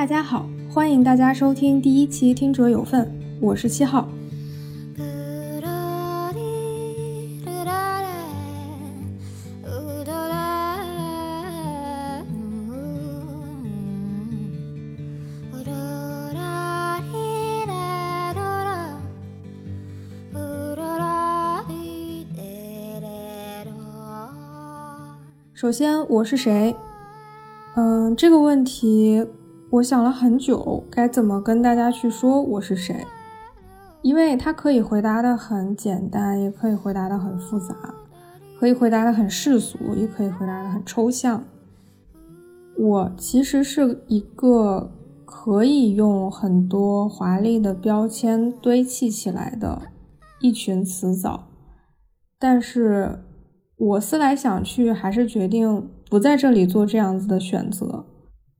大家好，欢迎大家收听第一期《听者有份》，我是七号。首先，我是谁？嗯，这个问题我想了很久，该怎么跟大家去说我是谁？因为它可以回答的很简单，也可以回答的很复杂，可以回答的很世俗，也可以回答的很抽象。我其实是一个可以用很多华丽的标签堆砌起来的一群词藻，但是。我思来想去，还是决定不在这里做这样子的选择，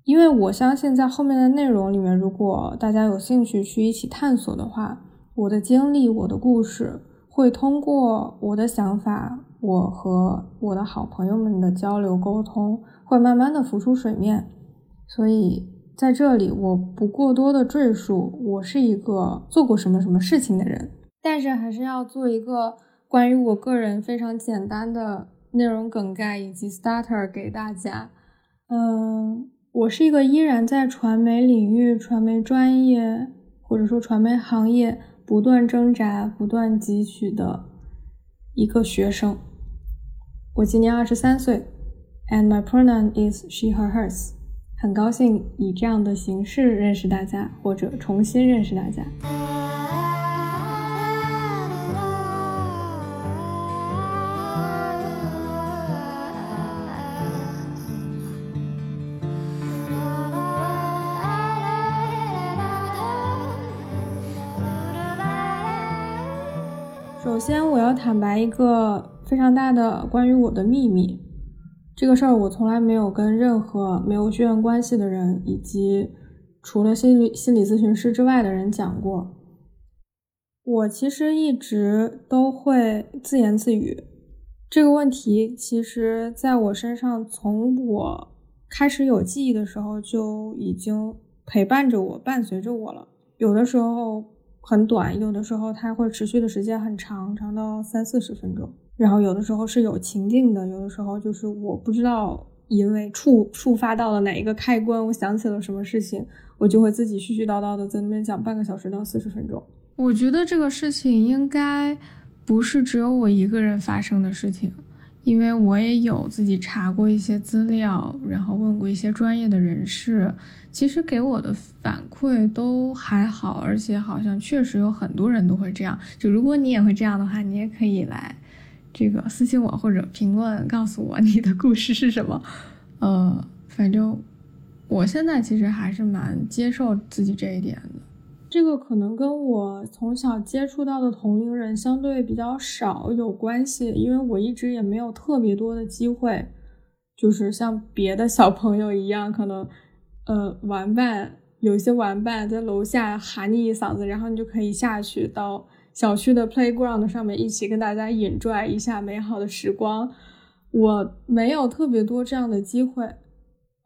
因为我相信在后面的内容里面，如果大家有兴趣去一起探索的话，我的经历、我的故事会通过我的想法，我和我的好朋友们的交流沟通，会慢慢的浮出水面。所以在这里，我不过多的赘述我是一个做过什么什么事情的人，但是还是要做一个。关于我个人非常简单的内容梗概以及 starter 给大家，嗯，我是一个依然在传媒领域、传媒专业或者说传媒行业不断挣扎、不断汲取的一个学生。我今年二十三岁，and my pronoun is she/her/hers。很高兴以这样的形式认识大家，或者重新认识大家。首先，我要坦白一个非常大的关于我的秘密。这个事儿我从来没有跟任何没有血缘关系的人，以及除了心理心理咨询师之外的人讲过。我其实一直都会自言自语。这个问题其实在我身上，从我开始有记忆的时候就已经陪伴着我，伴随着我了。有的时候。很短，有的时候它会持续的时间很长，长到三四十分钟。然后有的时候是有情境的，有的时候就是我不知道，因为触触发到了哪一个开关，我想起了什么事情，我就会自己絮絮叨叨的在那边讲半个小时到四十分钟。我觉得这个事情应该不是只有我一个人发生的事情。因为我也有自己查过一些资料，然后问过一些专业的人士，其实给我的反馈都还好，而且好像确实有很多人都会这样。就如果你也会这样的话，你也可以来这个私信我或者评论告诉我你的故事是什么。呃，反正我现在其实还是蛮接受自己这一点的。这个可能跟我从小接触到的同龄人相对比较少有关系，因为我一直也没有特别多的机会，就是像别的小朋友一样，可能，呃，玩伴有些玩伴在楼下喊你一嗓子，然后你就可以下去到小区的 playground 上面一起跟大家引拽一下美好的时光。我没有特别多这样的机会，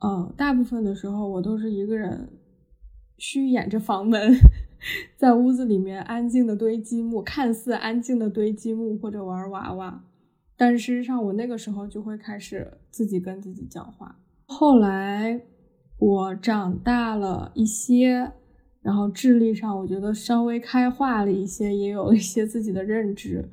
嗯，大部分的时候我都是一个人。虚掩着房门，在屋子里面安静的堆积木，看似安静的堆积木或者玩娃娃，但事实上我那个时候就会开始自己跟自己讲话。后来我长大了一些，然后智力上我觉得稍微开化了一些，也有一些自己的认知。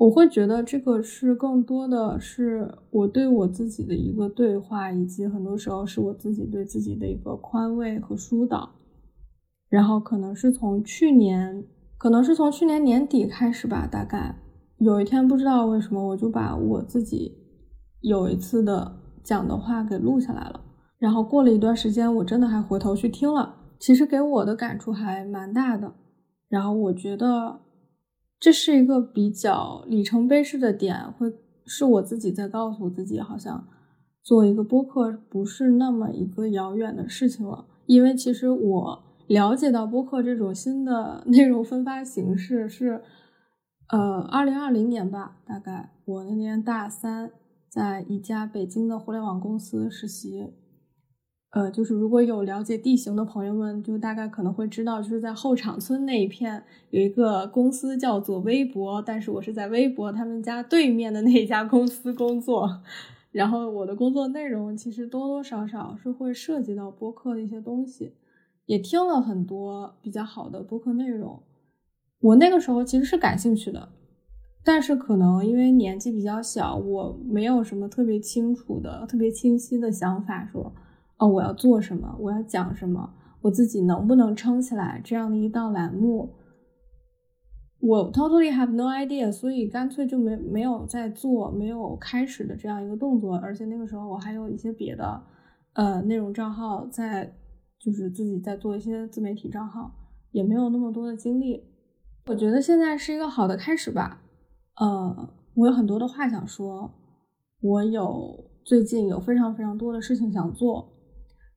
我会觉得这个是更多的是我对我自己的一个对话，以及很多时候是我自己对自己的一个宽慰和疏导。然后可能是从去年，可能是从去年年底开始吧，大概有一天不知道为什么，我就把我自己有一次的讲的话给录下来了。然后过了一段时间，我真的还回头去听了，其实给我的感触还蛮大的。然后我觉得。这是一个比较里程碑式的点，会是我自己在告诉自己，好像做一个播客不是那么一个遥远的事情了。因为其实我了解到播客这种新的 内容分发形式是，呃，二零二零年吧，大概我那年大三，在一家北京的互联网公司实习，呃，就是如果有了解地形的朋友们，就大概可能会知道，就是在后场村那一片有一个公司叫做微博，但是我是在微博他们家对面的那一家公司工作。然后我的工作内容其实多多少少是会涉及到播客的一些东西，也听了很多比较好的播客内容。我那个时候其实是感兴趣的，但是可能因为年纪比较小，我没有什么特别清楚的、特别清晰的想法，说哦我要做什么，我要讲什么，我自己能不能撑起来这样的一档栏目。我 totally have no idea，所以干脆就没没有在做，没有开始的这样一个动作。而且那个时候我还有一些别的，呃，内容账号在，就是自己在做一些自媒体账号，也没有那么多的精力。我觉得现在是一个好的开始吧。呃，我有很多的话想说，我有最近有非常非常多的事情想做，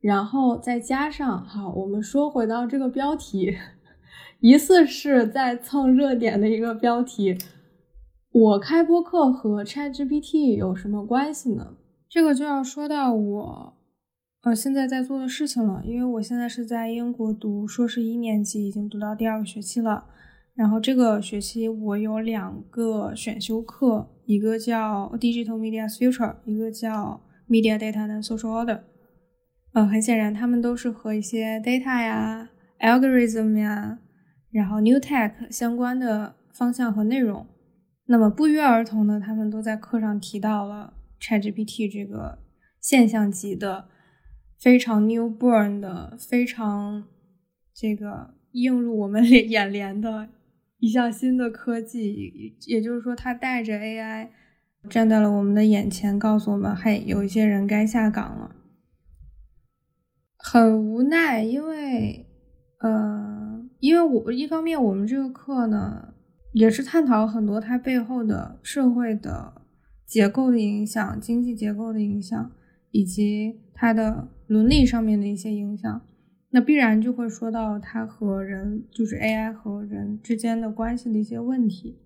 然后再加上，好，我们说回到这个标题。疑似是在蹭热点的一个标题。我开播课和 ChatGPT 有什么关系呢？这个就要说到我呃现在在做的事情了。因为我现在是在英国读硕士一年级，已经读到第二个学期了。然后这个学期我有两个选修课，一个叫 Digital Media Future，一个叫 Media Data and Social Order。呃，很显然他们都是和一些 data 呀、algorithm 呀。然后，new tech 相关的方向和内容，那么不约而同的，他们都在课上提到了 ChatGPT 这个现象级的、非常 newborn 的、非常这个映入我们 眼帘的一项新的科技。也就是说，它带着 AI 站在了我们的眼前，告诉我们：“嘿，有一些人该下岗了。”很无奈，因为，呃。因为我一方面，我们这个课呢，也是探讨很多它背后的社会的结构的影响、经济结构的影响，以及它的伦理上面的一些影响。那必然就会说到它和人，就是 AI 和人之间的关系的一些问题。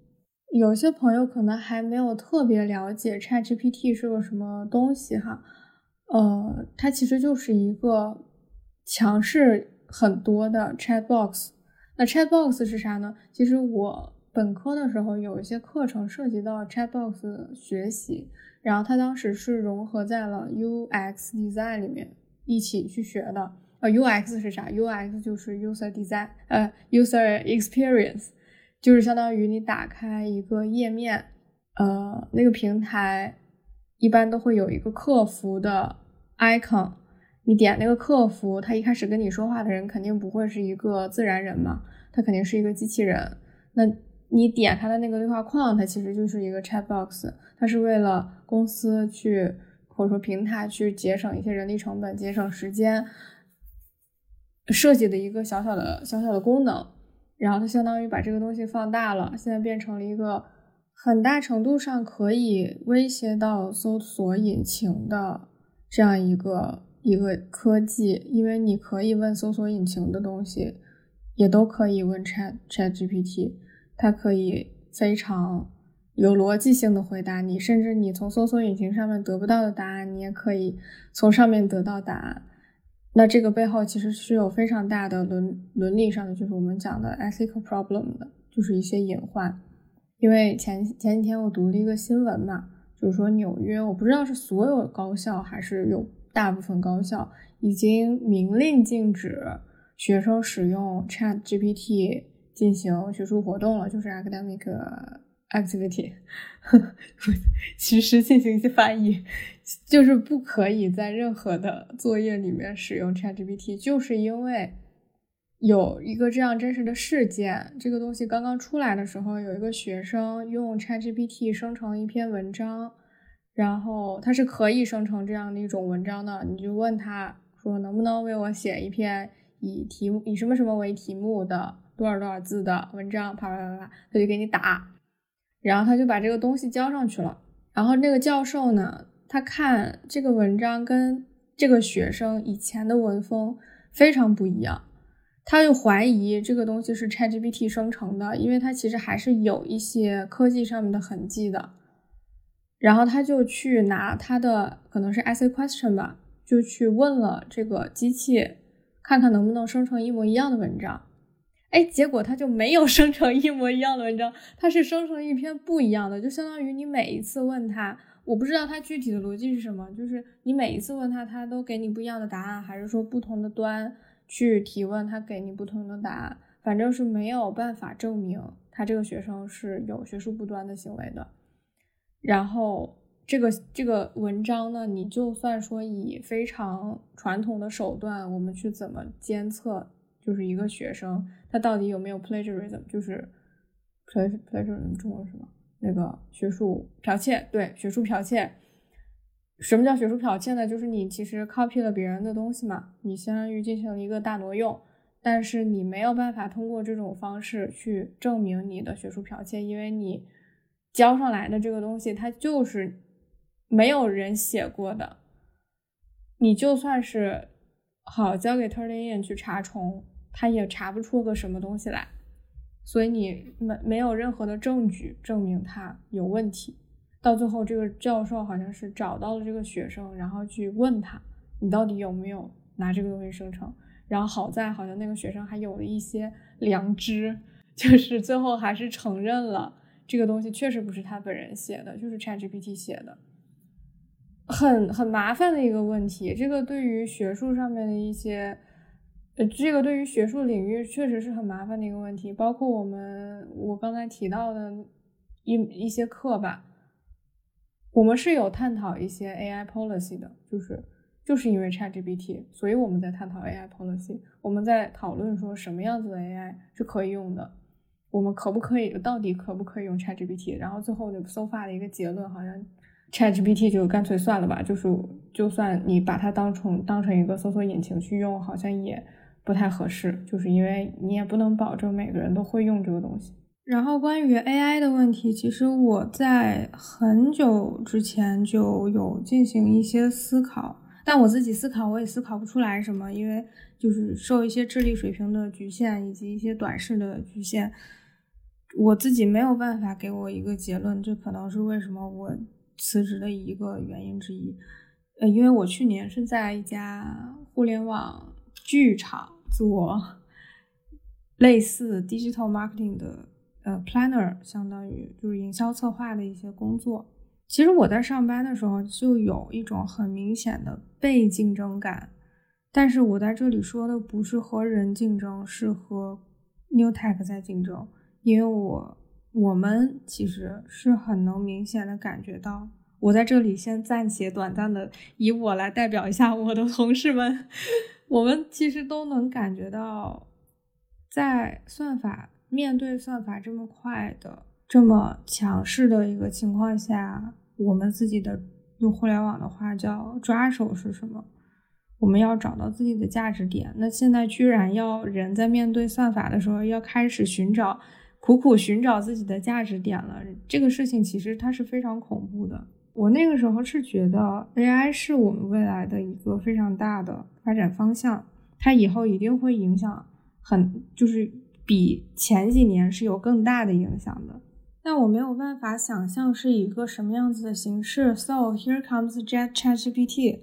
有些朋友可能还没有特别了解 ChatGPT 是个什么东西哈，呃，它其实就是一个强势很多的 Chatbox。那 Chatbox 是啥呢？其实我本科的时候有一些课程涉及到 Chatbox 学习，然后它当时是融合在了 UX Design 里面一起去学的。呃，UX 是啥？UX 就是 User Design，呃，User Experience，就是相当于你打开一个页面，呃，那个平台一般都会有一个客服的 icon。你点那个客服，他一开始跟你说话的人肯定不会是一个自然人嘛，他肯定是一个机器人。那你点他的那个对话框，它其实就是一个 chat box，它是为了公司去或者说平台去节省一些人力成本、节省时间设计的一个小小的小小的功能。然后它相当于把这个东西放大了，现在变成了一个很大程度上可以威胁到搜索引擎的这样一个。一个科技，因为你可以问搜索引擎的东西，也都可以问 Chat Chat GPT，它可以非常有逻辑性的回答你，甚至你从搜索引擎上面得不到的答案，你也可以从上面得到答案。那这个背后其实是有非常大的伦伦理上的，就是我们讲的 ethical problem 的，就是一些隐患。因为前前几天我读了一个新闻嘛，就是说纽约，我不知道是所有高校还是有。大部分高校已经明令禁止学生使用 Chat GPT 进行学术活动了，就是 academic activity。其实进行一些翻译，就是不可以在任何的作业里面使用 Chat GPT，就是因为有一个这样真实的事件。这个东西刚刚出来的时候，有一个学生用 Chat GPT 生成一篇文章。然后它是可以生成这样的一种文章的，你就问他说能不能为我写一篇以题目以什么什么为题目的多少多少字的文章，啪啪啪啪，他就给你打，然后他就把这个东西交上去了。然后那个教授呢，他看这个文章跟这个学生以前的文风非常不一样，他就怀疑这个东西是 ChatGPT 生成的，因为它其实还是有一些科技上面的痕迹的。然后他就去拿他的可能是 essay question 吧，就去问了这个机器，看看能不能生成一模一样的文章。哎，结果他就没有 生成一模一样的文章，他是生成一篇不一样的，就相当于你每一次问他，我不知道他具体的逻辑是什么，就是你每一次问他，他都给你不一样的答案，还是说不同的端去提问，他给你不同的答案，反正是没有办法证明他这个学生是有学术不端的行为的。然后这个这个文章呢，你就算说以非常传统的手段，我们去怎么监测？就是一个学生，他到底有没有 plagiarism？就是 plagiarism 中文什么？那个学术剽窃？对，学术剽窃。什么叫学术剽窃呢？就是你其实 copy 了别人的东西嘛，你相当于进行了一个大挪用，但是你没有办法通过这种方式去证明你的学术剽窃，因为你交上来的这个东西它就是没有人写过的，你就算是好交给 Turnitin 去查重。他也查不出个什么东西来，所以你没没有任何的证据证明他有问题。到最后，这个教授好像是找到了这个学生，然后去问他，你到底有没有拿这个东西生成？然后好在好像那个学生还有了一些良知，就是最后还是承认了这个东西确实不是他本人写的，就是 ChatGPT 写的。很很麻烦的一个问题，这个对于学术上面的一些。呃，这个对于学术领域确实是很麻烦的一个问题，包括我们我刚才提到的一一些课吧，我们是有探讨一些 AI policy 的，就是就是因为 ChatGPT，所以我们在探讨 AI policy，我们在讨论说什么样子的 AI 是可以用的，我们可不可以，到底可不可以用 ChatGPT，然后最后就搜发的一个结论，好像 ChatGPT 就干脆算了吧，就是就算你把它当成当成一个搜索引擎去用，好像也。不太合适，就是因为你也不能保证每个人都会用这个东西。然后关于 AI 的问题，其实我在很久之前就有进行一些思考，但我自己思考我也思考不出来什么，因为就是受一些智力水平的局限以及一些短视的局限，我自己没有办法给我一个结论，这可能是为什么我辞职的一个原因之一。呃，因为我去年是在一家互联网剧场。做类似 digital marketing 的呃 planner，相当于就是营销策划的一些工作。其实我在上班的时候就有一种很明显的被竞争感，但是我在这里说的不是和人竞争，是和 new tech 在竞争。因为我我们其实是很能明显的感觉到，我在这里先暂且短暂的以我来代表一下我的同事们。我们其实都能感觉到，在算法面对算法这么快的、这么强势的一个情况下，我们自己的用互联网的话叫抓手是什么？我们要找到自己的价值点。那现在居然要人在面对算法的时候，要开始寻找、苦苦寻找自己的价值点了。这个事情其实它是非常恐怖的。我那个时候是觉得 AI 是我们未来的一个非常大的发展方向，它以后一定会影响很，就是比前几年是有更大的影响的。但我没有办法想象是一个什么样子的形式。So here comes Chat ChatGPT，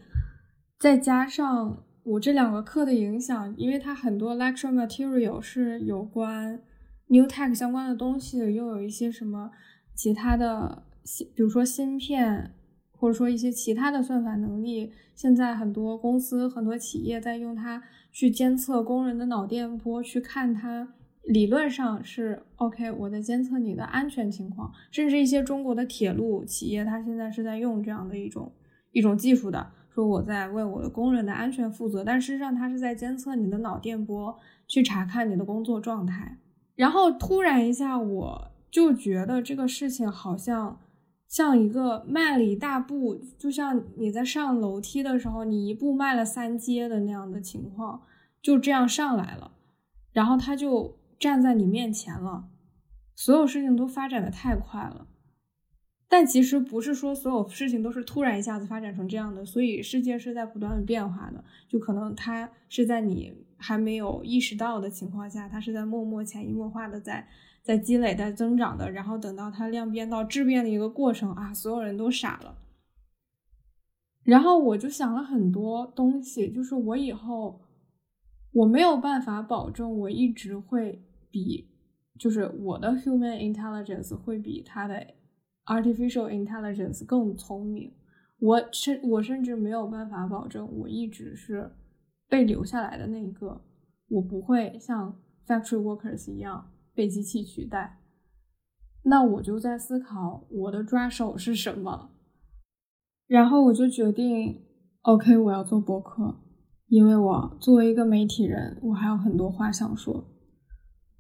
再加上我这两个课的影响，因为它很多 lecture material 是有关 new tech 相关的东西，又有一些什么其他的。芯，比如说芯片，或者说一些其他的算法能力，现在很多公司、很多企业在用它去监测工人的脑电波，去看它理论上是 OK。我在监测你的安全情况，甚至一些中国的铁路企业，它现在是在用这样的一种一种技术的，说我在为我的工人的安全负责，但事实上它是在监测你的脑电波，去查看你的工作状态。然后突然一下，我就觉得这个事情好像。像一个迈了一大步，就像你在上楼梯的时候，你一步迈了三阶的那样的情况，就这样上来了，然后他就站在你面前了。所有事情都发展的太快了，但其实不是说所有事情都是突然一下子发展成这样的，所以世界是在不断的变化的，就可能它是在你还没有意识到的情况下，它是在默默潜移默化的在。在积累、在增长的，然后等到它量变到质变的一个过程啊，所有人都傻了。然后我就想了很多东西，就是我以后我没有办法保证我一直会比，就是我的 human intelligence 会比他的 artificial intelligence 更聪明。我甚我甚至没有办法保证我一直是被留下来的那一个，我不会像 factory workers 一样被机器取代。那我就在思考我的抓手是什么。然后我就决定，OK，我要做博客，因为我作为一个媒体人，我还有很多话想说。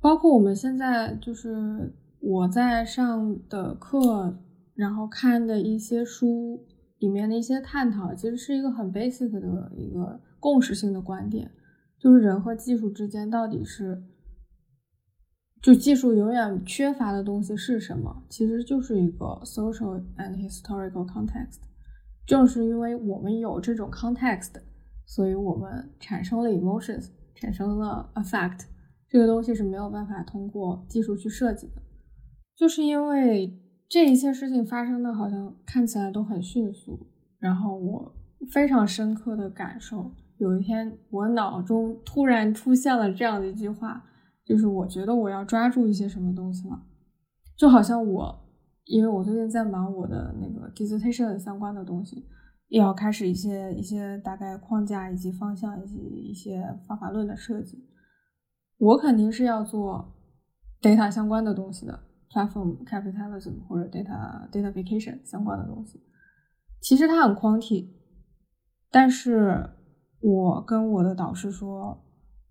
包括我们现在就是我在上的课，然后看的一些书里面的一些探讨，其实是一个很 basic 的一个共识性的观点，就是人和技术之间到底是，就技术永远缺乏的东西是什么？其实就是一个 social and historical context。正是因为我们有这种 context，所以我们产生了 emotions，产生了 affect。这个东西是没有办法通过技术去设计的。就是因为这一切事情发生的好像看起来都很迅速，然后我非常深刻的感受，有一天我脑中突然出现了这样的一句话，就是我觉得我要抓住一些什么东西了，就好像我。因为我最近在忙我的那个 dissertation 相关的东西，要开始一些一些大概框架以及方向以及一些方法论的设计。我肯定是要做 data 相关的东西的，platform capitalism 或者 data datafication 相关的东西。其实它很 quantity，但是我跟我的导师说，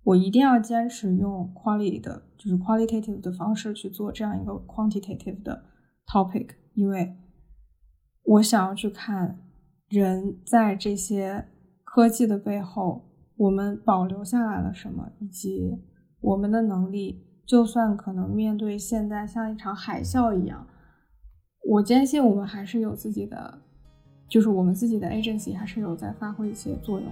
我一定要坚持用 quality 的，就是 qualitative 的方式去做这样一个 quantitative 的。topic，因为我想要去看人在这些科技的背后，我们保留下来了什么，以及我们的能力，就算可能面对现在像一场海啸一样，我坚信我们还是有自己的，就是我们自己的 agency 还是有在发挥一些作用。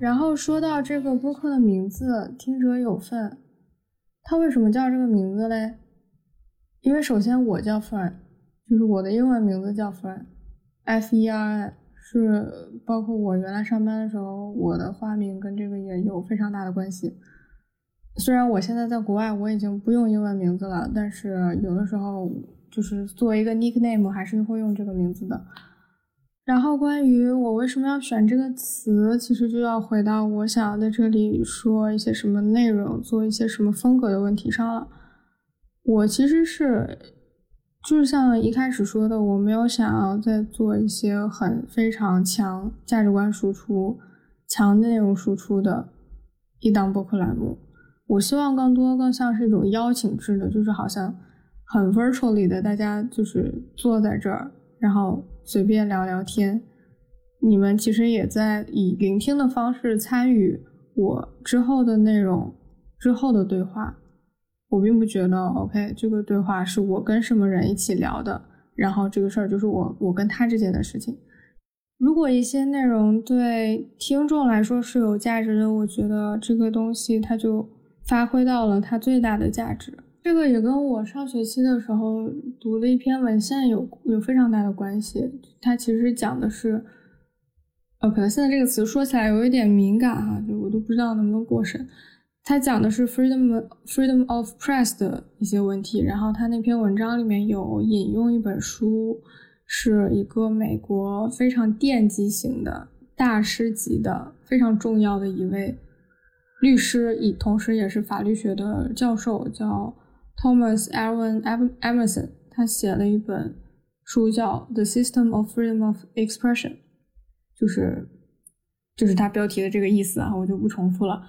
然后说到这个播客的名字“听者有份”，它为什么叫这个名字嘞？因为首先我叫 Fern，就是我的英文名字叫 Fern，F E R N，是包括我原来上班的时候，我的花名跟这个也有非常大的关系。虽然我现在在国外，我已经不用英文名字了，但是有的时候就是作为一个 nickname，还是会用这个名字的。然后关于我为什么要选这个词，其实就要回到我想要在这里说一些什么内容，做一些什么风格的问题上了。我其实是，就是像一开始说的，我没有想要再做一些很非常强价值观输出、强内容输出的一档播客栏目。我希望更多更像是一种邀请制的，就是好像很 virtually 的，大家就是坐在这儿，然后。随便聊聊天，你们其实也在以聆听的方式参与我之后的内容，之后的对话。我并不觉得，OK，这个对话是我跟什么人一起聊的，然后这个事儿就是我我跟他之间的事情。如果一些内容对听众来说是有价值的，我觉得这个东西它就发挥到了它最大的价值。这个也跟我上学期的时候读的一篇文献有有非常大的关系。它其实讲的是，呃，可能现在这个词说起来有一点敏感哈，就我都不知道能不能过审。它讲的是 freedom freedom of press 的一些问题。然后他那篇文章里面有引用一本书，是一个美国非常奠基型的大师级的非常重要的一位律师，以同时也是法律学的教授，叫。Thomas Alvan Emerson，他写了一本书叫《The System of Freedom of Expression》，就是就是他标题的这个意思啊，我就不重复了。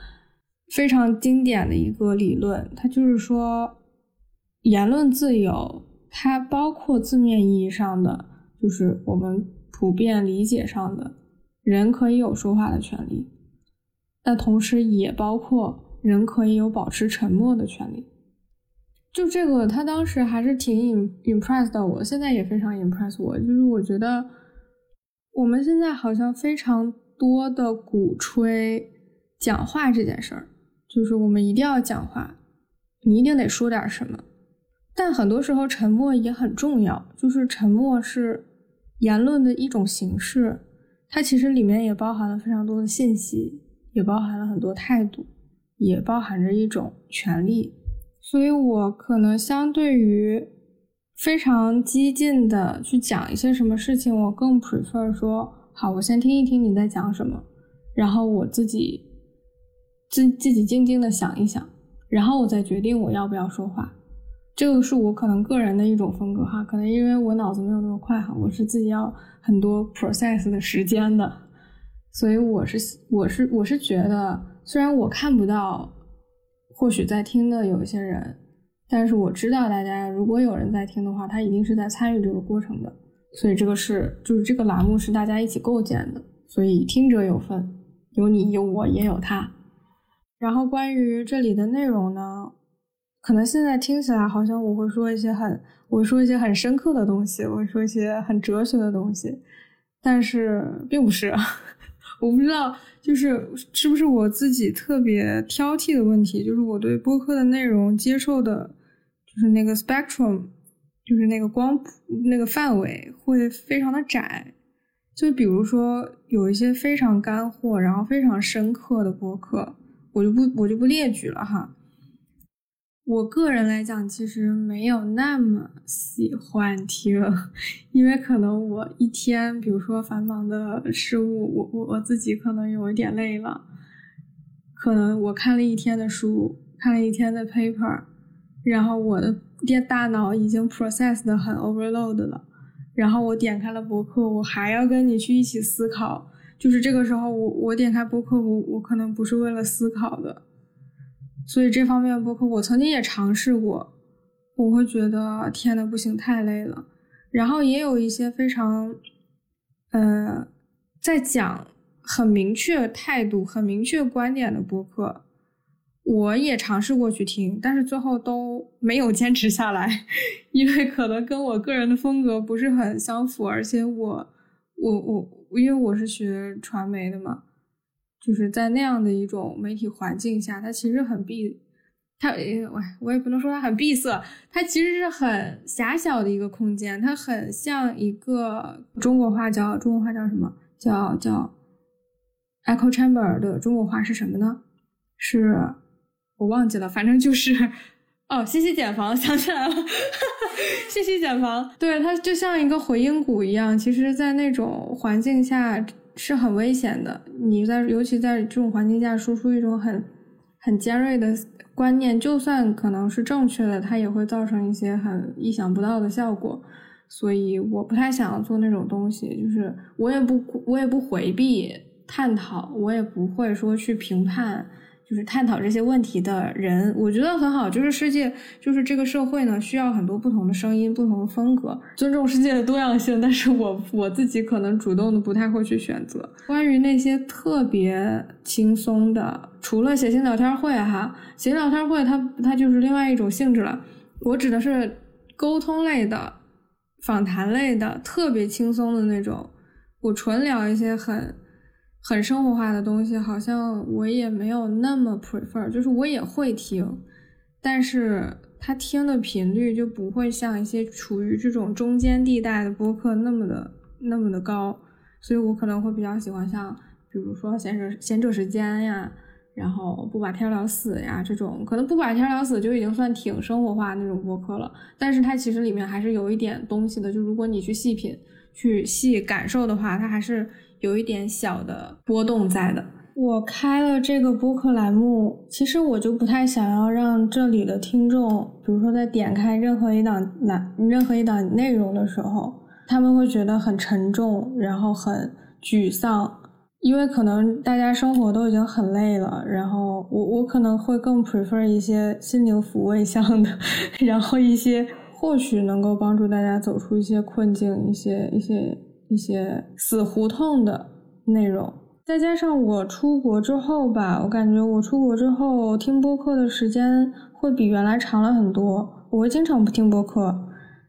非常经典的一个理论，它就是说，言论自由它包括字面意义上的，就是我们普遍理解上的人可以有说话的权利，但同时也包括人可以有保持沉默的权利。就这个，他当时还是挺 impress 到我，现在也非常 impress 我。就是我觉得我们现在好像非常多的鼓吹讲话这件事儿，就是我们一定要讲话，你一定得说点什么。但很多时候沉默也很重要，就是沉默是言论的一种形式，它其实里面也包含了非常多的信息，也包含了很多态度，也包含着一种权利。所以我可能相对于非常激进的去讲一些什么事情，我更 prefer 说，好，我先听一听你在讲什么，然后我自己自自己静静的想一想，然后我再决定我要不要说话。这个是我可能个人的一种风格哈，可能因为我脑子没有那么快哈，我是自己要很多 process 的时间的，所以我是我是我是觉得，虽然我看不到，或许在听的有一些人。但是我知道，大家如果有人在听的话，他一定是在参与这个过程的。所以这个是，就是这个栏目是大家一起构建的。所以听者有份，有你有我也有他。然后关于这里的内容呢，可能现在听起来好像我会说一些很，我说一些很深刻的东西，我会说一些很哲学的东西，但是并不是。我不知道，就是是不是我自己特别挑剔的问题，就是我对播客的内容接受的。就是那个 spectrum，就是那个光谱那个范围会非常的窄。就比如说有一些非常干货，然后非常深刻的播客，我就不我就不列举了哈。我个人来讲，其实没有那么喜欢听，因为可能我一天，比如说繁忙的事务，我我我自己可能有一点累了，可能我看了一天的书，看了一天的 paper。然后我的电大脑已经 process 的很 overload 了，然后我点开了博客，我还要跟你去一起思考。就是这个时候，我我点开博客，我我可能不是为了思考的。所以这方面的博客，我曾经也尝试过，我会觉得天呐，不行，太累了。然后也有一些非常，呃，在讲很明确态度、很明确观点的博客。我也尝试过去听，但是最后都没有坚持下来，因为可能跟我个人的风格不是很相符，而且我我我因为我是学传媒的嘛，就是在那样的一种媒体环境下，它其实很闭，它我我也不能说它很闭塞，它其实是很狭小的一个空间，它很像一个中国话叫中国话叫什么叫叫 echo chamber 的中国话是什么呢？是。我忘记了，反正就是哦，信息茧房想起来了，信息茧房，对它就像一个回音谷一样。其实，在那种环境下是很危险的。你在尤其在这种环境下输出一种很很尖锐的观念，就算可能是正确的，它也会造成一些很意想不到的效果。所以，我不太想要做那种东西。就是我也不我也不回避探讨，我也不会说去评判。就是探讨这些问题的人，我觉得很好。就是世界，就是这个社会呢，需要很多不同的声音、不同的风格，尊重世界的多样性。但是我我自己可能主动的不太会去选择。关于那些特别轻松的，除了写信聊天会哈，写信聊天会它它就是另外一种性质了。我指的是沟通类的、访谈类的，特别轻松的那种。我纯聊一些很。很生活化的东西，好像我也没有那么 prefer，就是我也会听，但是他听的频率就不会像一些处于这种中间地带的播客那么的那么的高，所以我可能会比较喜欢像比如说闲者闲者时间呀，然后不把天聊死呀这种，可能不把天聊死就已经算挺生活化那种播客了，但是它其实里面还是有一点东西的，就如果你去细品、去细感受的话，它还是。有一点小的波动在的。我开了这个播客栏目，其实我就不太想要让这里的听众，比如说在点开任何一档栏、任何一档内容的时候，他们会觉得很沉重，然后很沮丧，因为可能大家生活都已经很累了。然后我我可能会更 prefer 一些心灵抚慰向的，然后一些或许能够帮助大家走出一些困境，一些一些。一些死胡同的内容，再加上我出国之后吧，我感觉我出国之后听播客的时间会比原来长了很多。我会经常不听播客，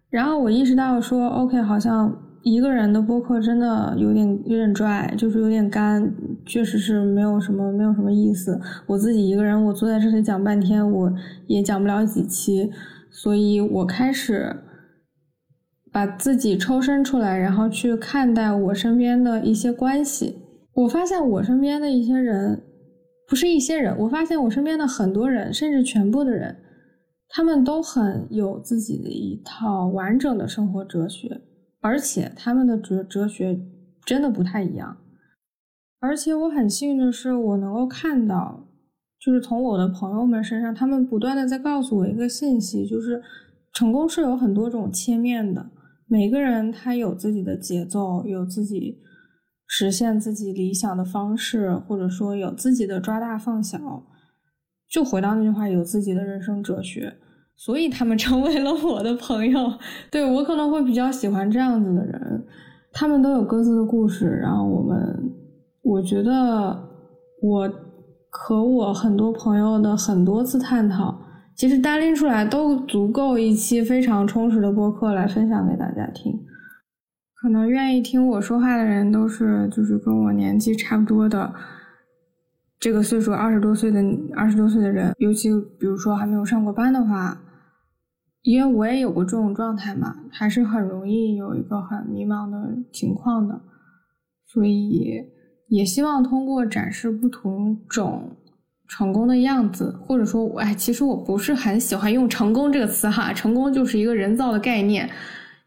然后我意识到说，OK，好像一个人的播客真的有点有点 dry，就是有点干，确实是没有什么没有什么意思。我自己一个人，我坐在这里讲半天，我也讲不了几期。所以我开始把自己抽身出来，然后去看待我身边的一些关系。我发现我身边的一些人，不是一些人，我发现我身边的很多人，甚至全部的人，他们都很有自己的一套完整的生活哲学，而且他们的哲哲学真的不太一样。而且我很幸运的是，我能够看到，就是从我的朋友们身上，他们不断的在告诉我一个信息，就是成功是有很多种切面的，每个人他有自己的节奏，有自己实现自己理想的方式，或者说有自己的抓大放小。就回到那句话，有自己的人生哲学，所以他们成为了我的朋友。对我可能会比较喜欢这样子的人，他们都有各自的故事，然后我们。我觉得我和我很多朋友的很多次探讨，其实单拎出来都足够一期非常充实的播客来分享给大家听。可能愿意听我说话的人都是就是跟我年纪差不多的这个岁数，二十多岁的二十多岁的人，尤其比如说还没有上过班的话，因为我也有过这种状态嘛，还是很容易有一个很迷茫的情况的，所以。也希望通过展示不同种成功的样子，或者说，哎，其实我不是很喜欢用“成功”这个词哈，成功就是一个人造的概念，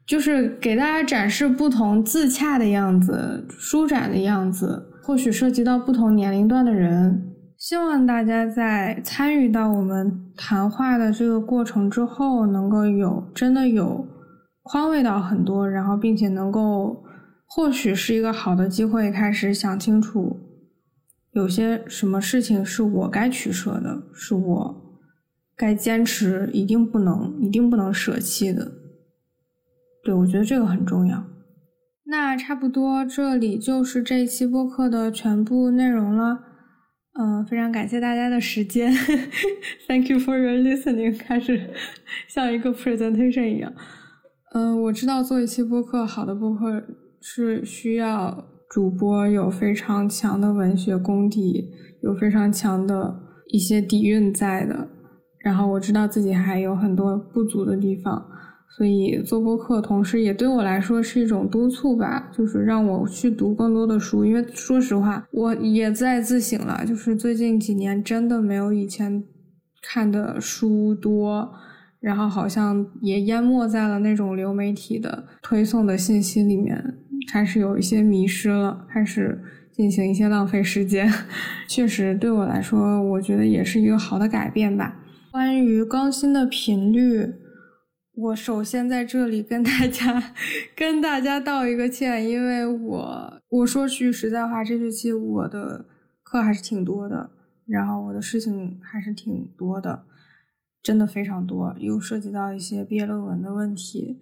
就是给大家展示不同自洽的样子、舒展的样子，或许涉及到不同年龄段的人。希望大家在参与到我们谈话的这个过程之后，能够有真的有宽慰到很多，然后并且能够。或许是一个好的机会，开始想清楚，有些什么事情是我该取舍的，是我该坚持，一定不能，一定不能舍弃的。对，我觉得这个很重要。那差不多，这里就是这一期播客的全部内容了。嗯，非常感谢大家的时间。Thank you for your listening。开始 像一个 presentation 一样。嗯，我知道做一期播客，好的播客。是需要主播有非常强的文学功底，有非常强的一些底蕴在的。然后我知道自己还有很多不足的地方，所以做播客同时也对我来说是一种督促吧，就是让我去读更多的书。因为说实话，我也在自省了，就是最近几年真的没有以前看的书多，然后好像也淹没在了那种流媒体的推送的信息里面。开始有一些迷失了，开始进行一些浪费时间，确实对我来说，我觉得也是一个好的改变吧。关于更新的频率，我首先在这里跟大家跟大家道一个歉，因为我我说句实在话，这学期我的课还是挺多的，然后我的事情还是挺多的，真的非常多，又涉及到一些毕业论文的问题。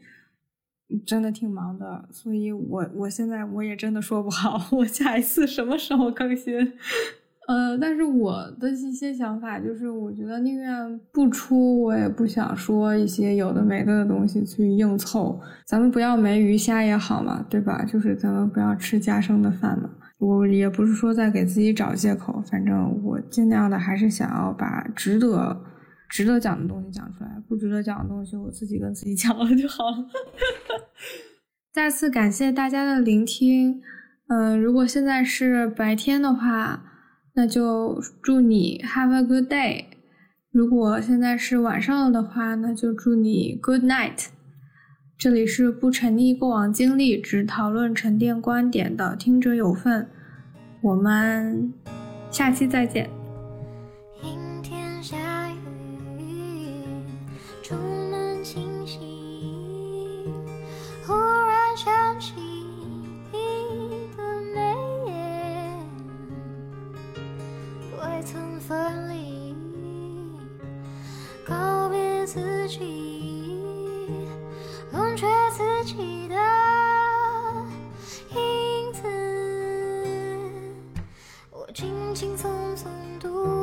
真的挺忙的，所以我我现在我也真的说不好，我下一次什么时候更新？呃，但是我的一些想法就是，我觉得宁愿不出，我也不想说一些有的没的的东西去硬凑。咱们不要没鱼虾也好嘛，对吧？就是咱们不要吃家生的饭嘛。我也不是说在给自己找借口，反正我尽量的还是想要把值得。值得讲的东西讲出来，不值得讲的东西我自己跟自己讲了就好了。再次感谢大家的聆听。嗯，如果现在是白天的话，那就祝你 have a good day。如果现在是晚上了的话，那就祝你 good night。这里是不沉溺过往经历，只讨论沉淀观点的听者有份。我们下期再见。想起你的眉眼，未曾分离，告别自己，忘却自己的影子，我轻轻松松度。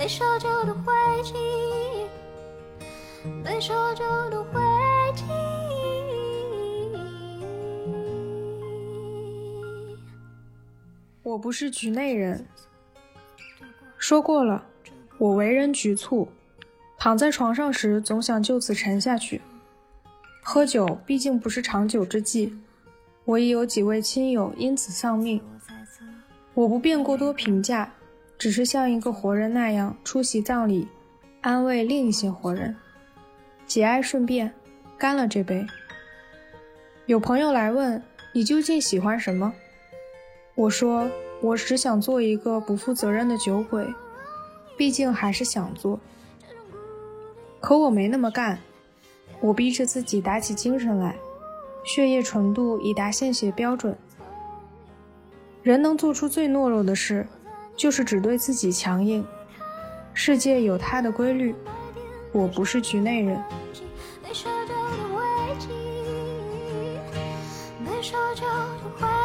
被烧焦的灰烬，被烧焦的灰烬。我不是局内人，说过了，我为人局促，躺在床上时总想就此沉下去。喝酒毕竟不是长久之计，我已有几位亲友因此丧命。我不便过多评价，只是像一个活人那样出席葬礼，安慰另一些活人，节哀顺变，干了这杯。有朋友来问你究竟喜欢什么？我说，我只想做一个不负责任的酒鬼，毕竟还是想做。可我没那么干，我逼着自己打起精神来，血液纯度已达献血标准。人能做出最懦弱的事，就是只对自己强硬。世界有它的规律，我不是局内人。被烧焦的